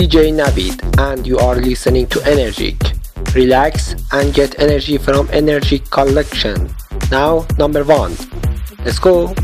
DJ Navid and you are listening to Energic. Relax and get energy from Energy Collection. Now, number one. Let's go.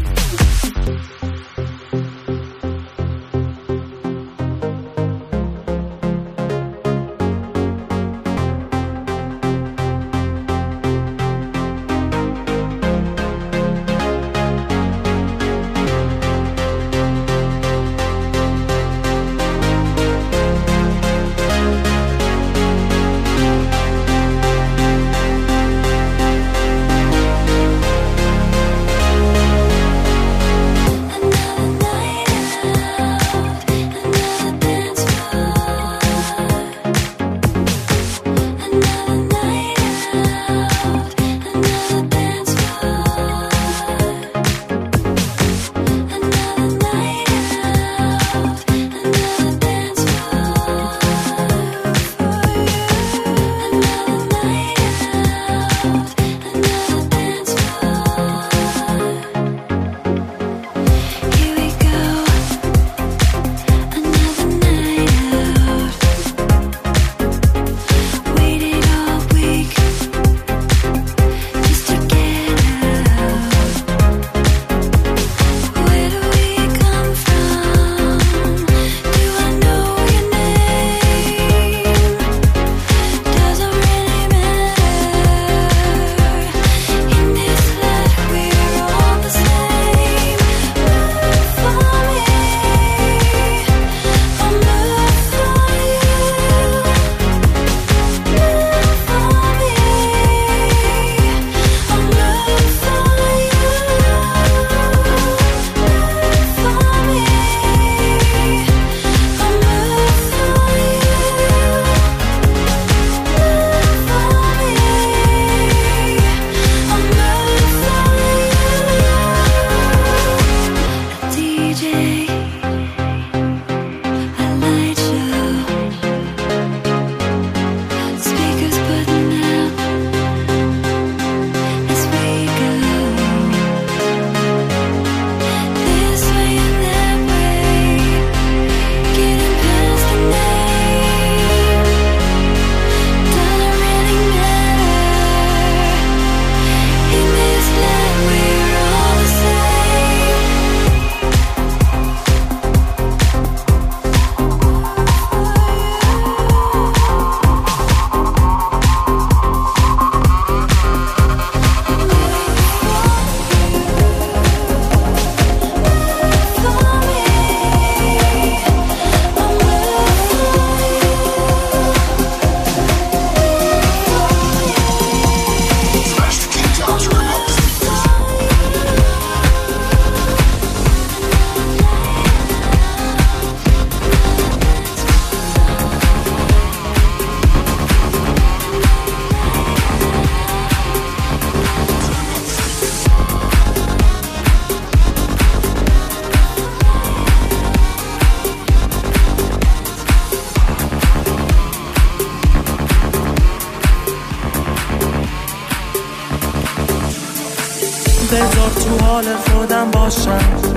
دنبال خودم باشم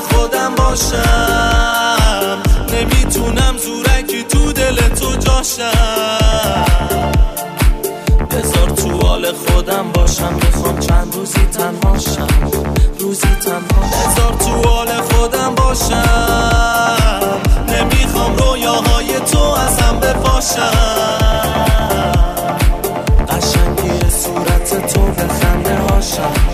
خودم باشم. نمی‌تونم زورکی تو دل تو جاشم. بذار تو حال خودم باشم. می‌خوام چند روزی تنهاشم روزی تنها بذار تو حال خودم باشم. نمی‌خوام رویاهای تو ازم بپاشم. قشنگی صورت تو به خنده هاشم.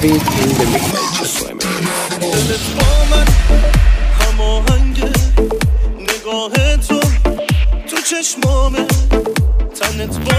DJ Navid in the mix. چشمامه تنت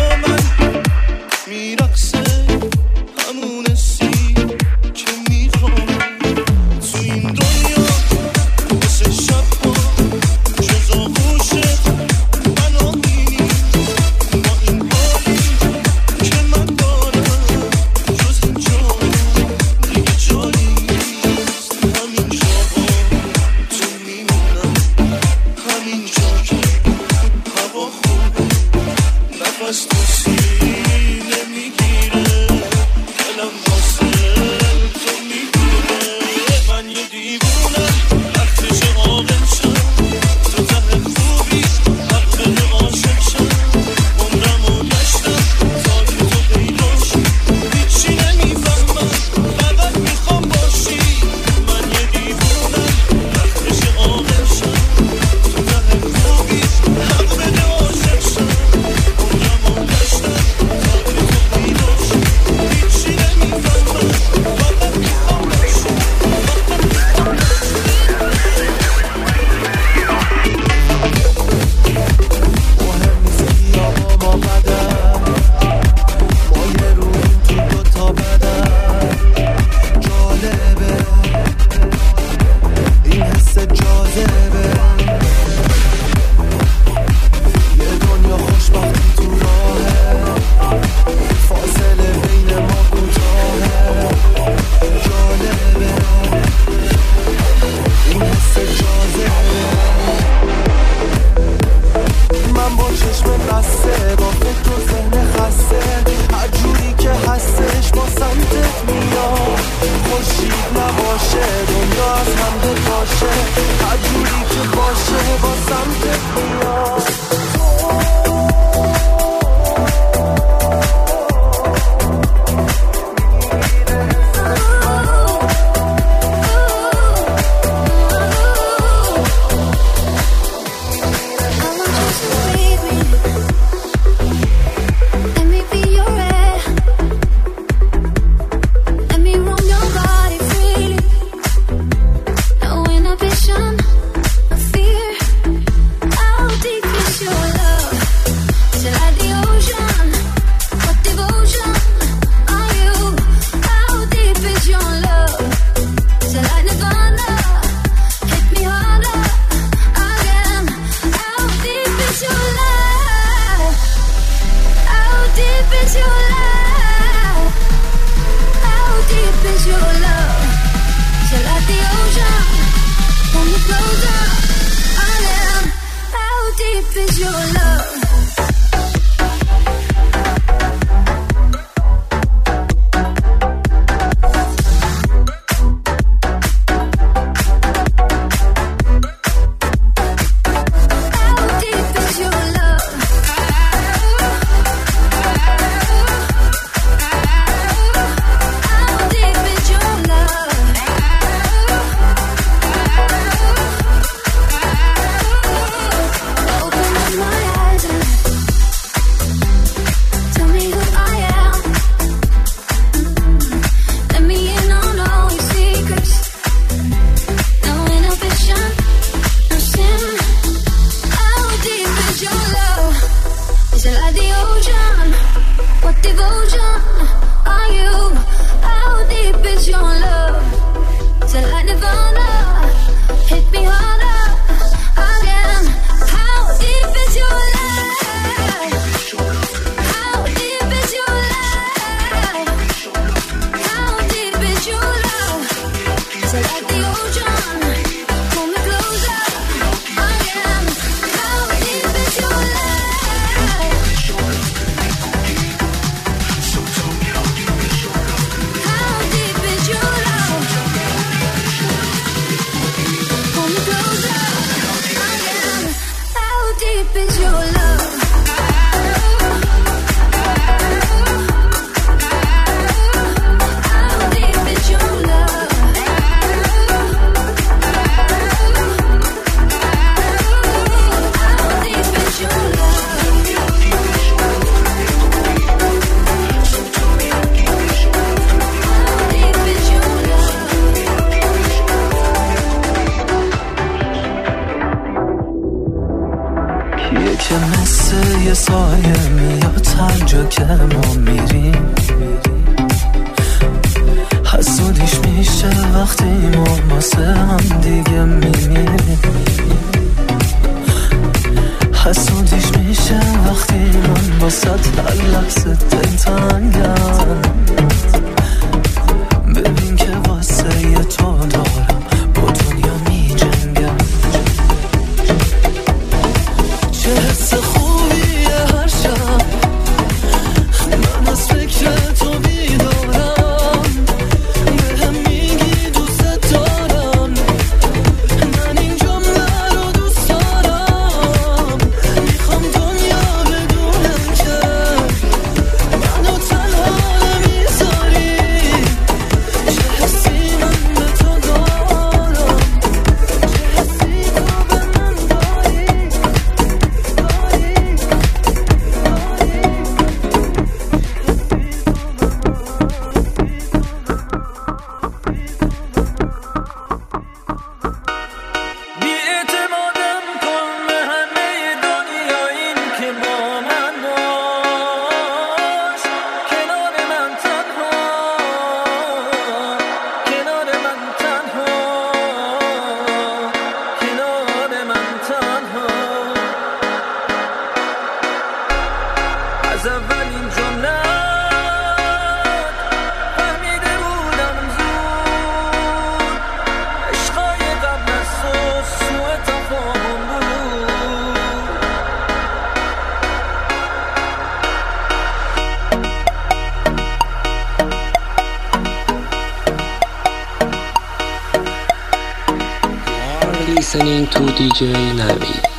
listening to DJ Navid.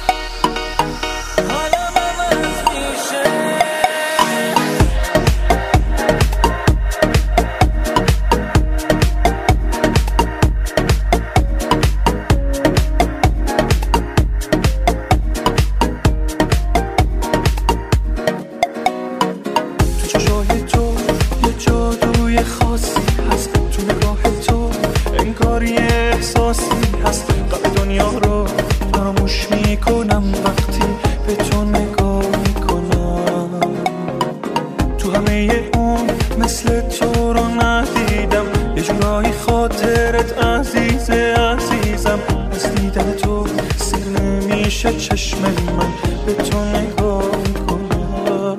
خاطرت عزیز عزیزم. از دیدن تو سیر نمیشه چشم من به تو نگاه می‌کنم.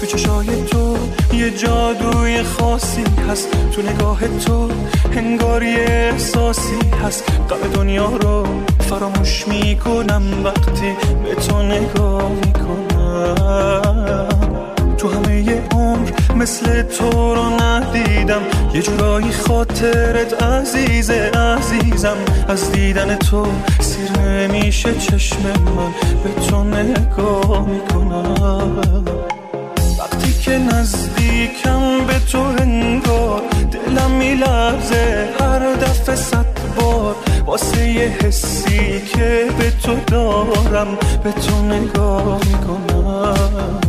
تو چشای تو یه جادوی خاصی هست. تو نگاه تو انگار یه احساسی هست. قلب دنیا رو فراموش می‌کنم وقتی به تو نگاه می‌کنم. تو همه مثل تو رو ندیدم. یه جورایی خاطرت عزیز عزیزم. از دیدن تو سیر نمیشه چشم من. به تو نگاه می‌کنم. وقتی که نزدیکم به تو انگار دلم میلرزه. هر دفعه صد بار واسه یه حسی که به تو دارم. به تو نگاه می‌کنم.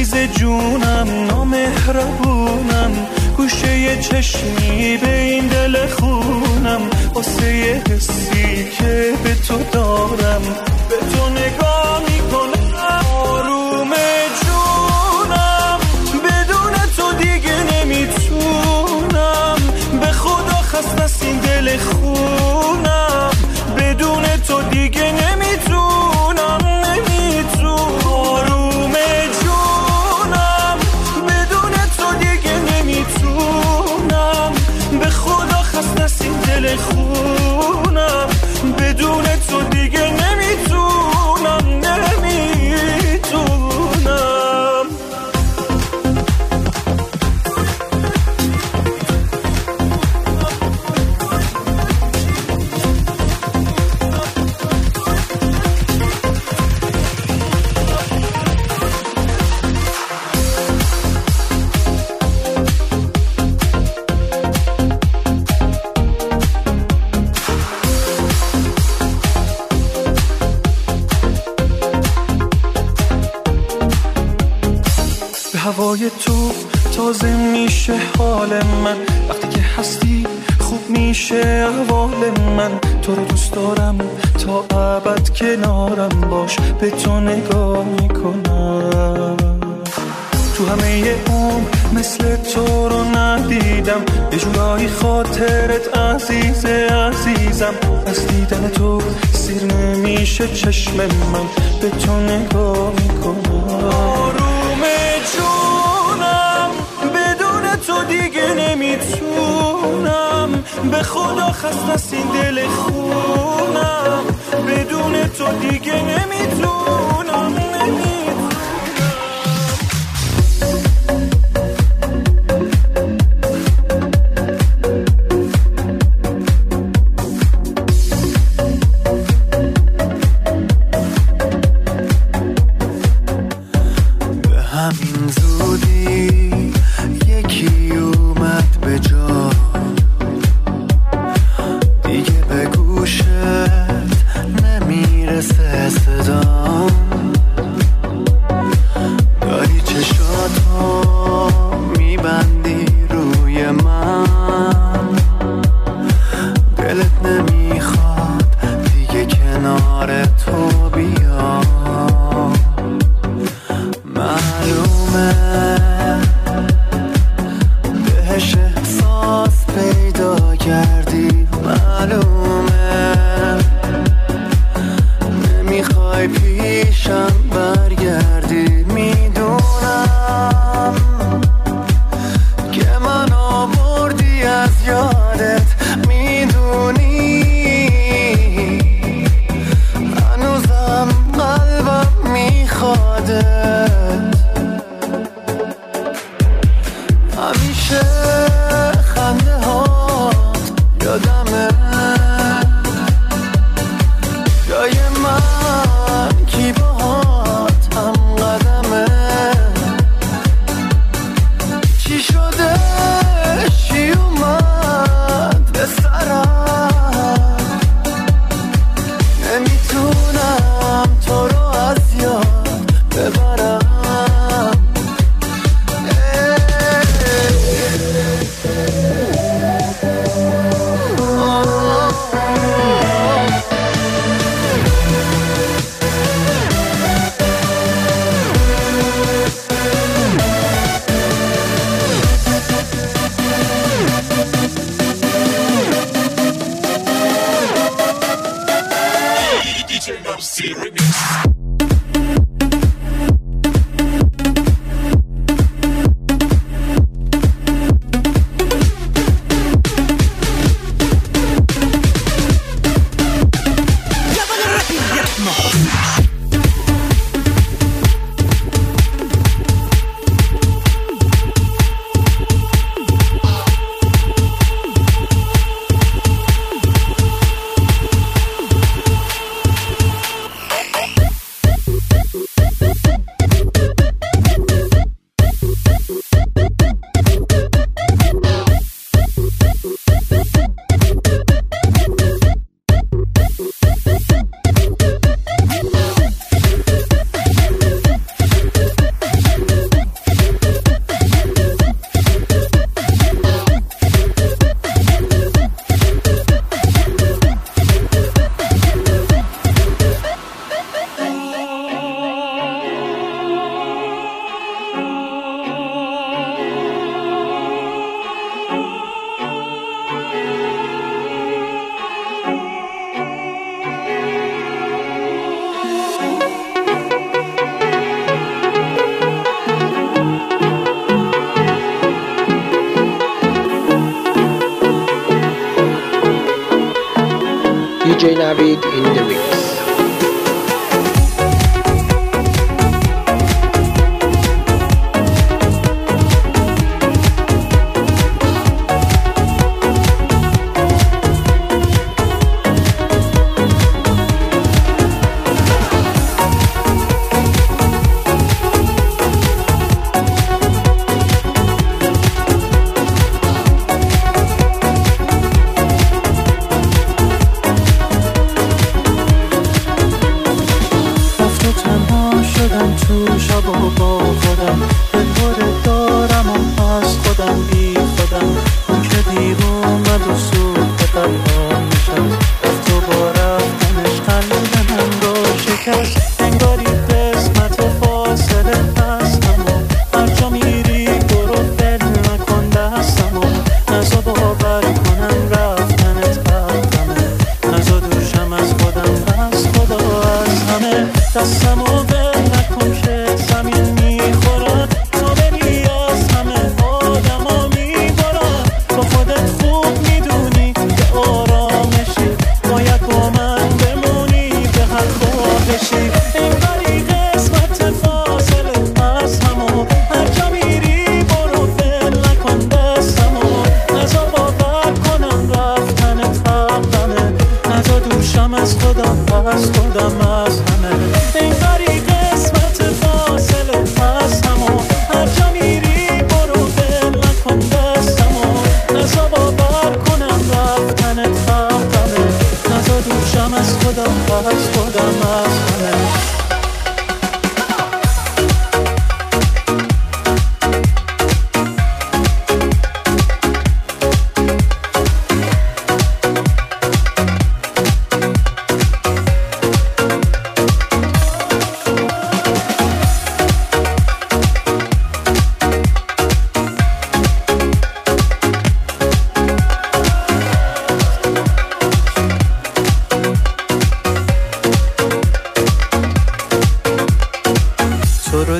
عزیز جونم نامهربونم. گوشه چشمی به این دل خونم. واسه حسی که به تو دارم. به تو نگاه به حال من. وقتی که هستی خوب میشه احوال من. تو رو دوست دارم تا ابد کنارم باش. به تو نگاه می‌کنم. تو همه اون مثل تو رو ندیدم. یه جورایی خاطرت عزیز عزیزم. از دیدن تو سیر نمیشه چشم من. به تو نگاه می‌کنم. نمی‌تونم. به خدا خست این دل خونم. بدون تو دیگه نمی‌تونم. نمی‌تونم.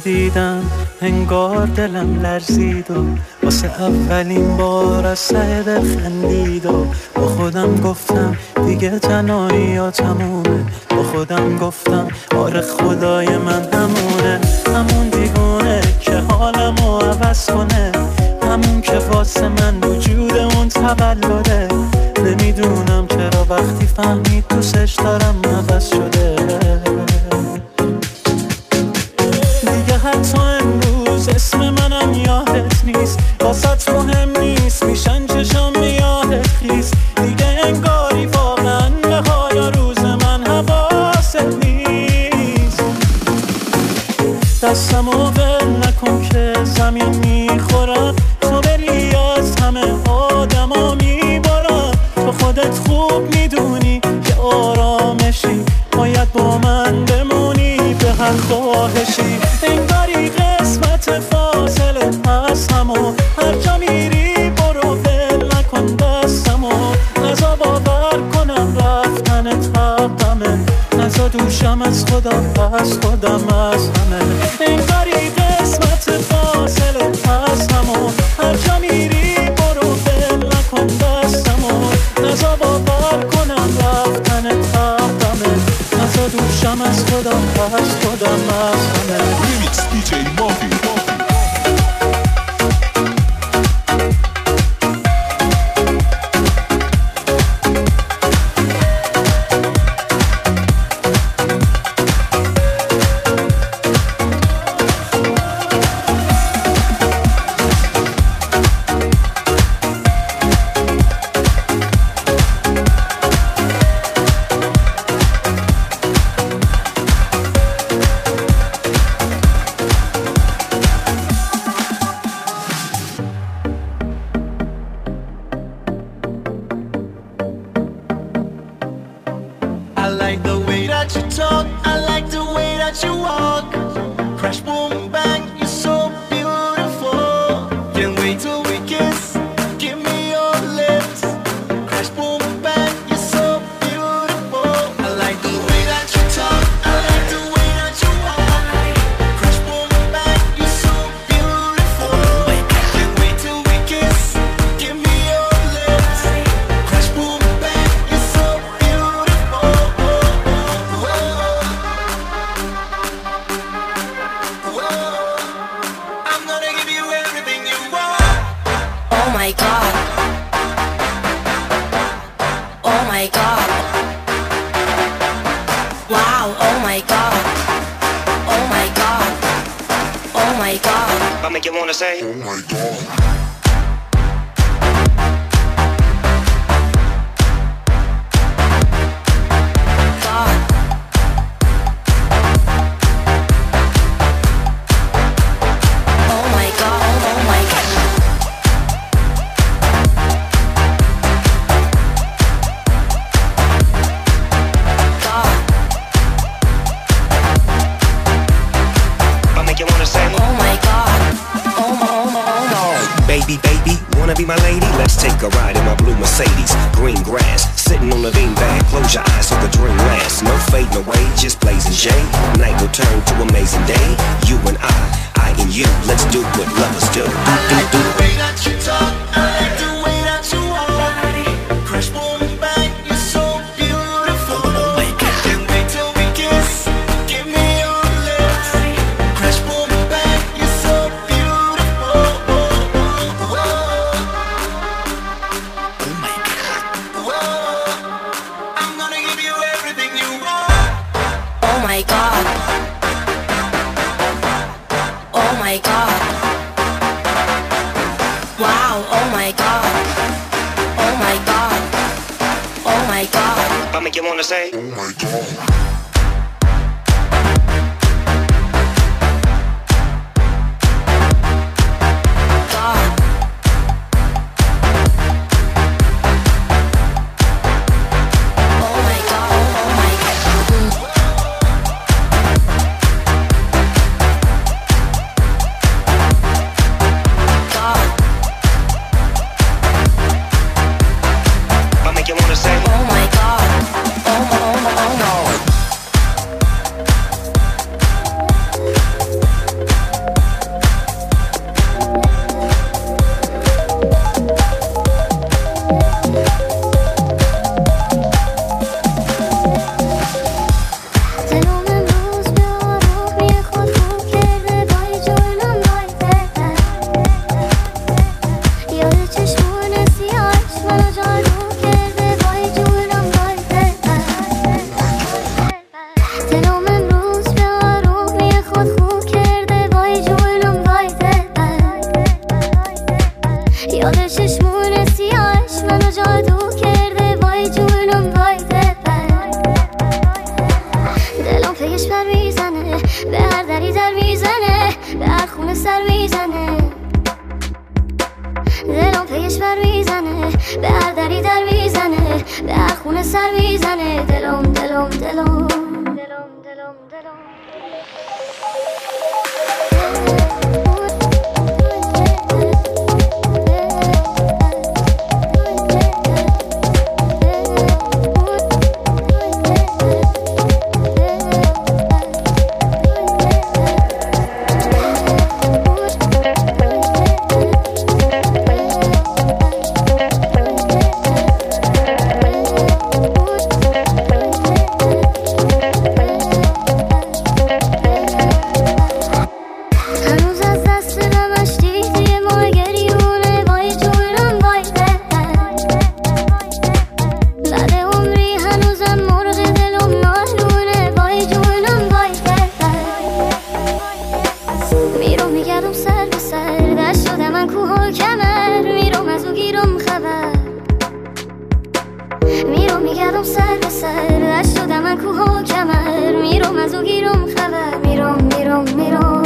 دیدم انگار دلم لرزید و واسه اولین بار از سه دل خندید و با خودم گفتم دیگه تنهایی یا تمومه با خودم گفتم آره خدای من همونه. همون دیوونه که حالمو عوض کنه. همون که واسه من وجود اون تولده نمی‌دونم چرا وقتی فهمید دوستش دارم عوض شده. حتی امروز. اسم منم یادت نیست. واسط مهم نیست. میشن چشم یادت خیست دیگه انگاری واقعا های روز من حواست نیست. دستم و نکن که زمین می‌خورم. تو بری از همه آدما میبارم تو خودت خوب می‌دونی که آرامشی. باید با من بمونی. به هر خواهشی. خودم پس خودم از همه. انگاری قسمت فاصله هست همو. هر جا میری برو ول نکن دستمو. نزا باور کنم رفتن حقمه نزا دوشم از خودم پس خودم از همه. Wow, oh my god. Oh my god. Oh my god. I make you wanna say, Oh my god. God. به سر می‌زنه. دلم دلم دلم. دلم دلم دلم. میگردم سر به سر دست شده من کوه و کمر. میرم از او گیرم خبر میرم میرم میرم.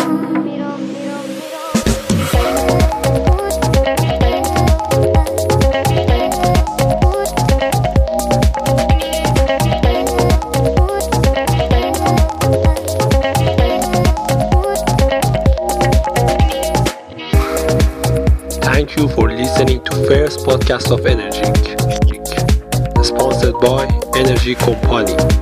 Thank you for listening to first podcast of Energy. Company.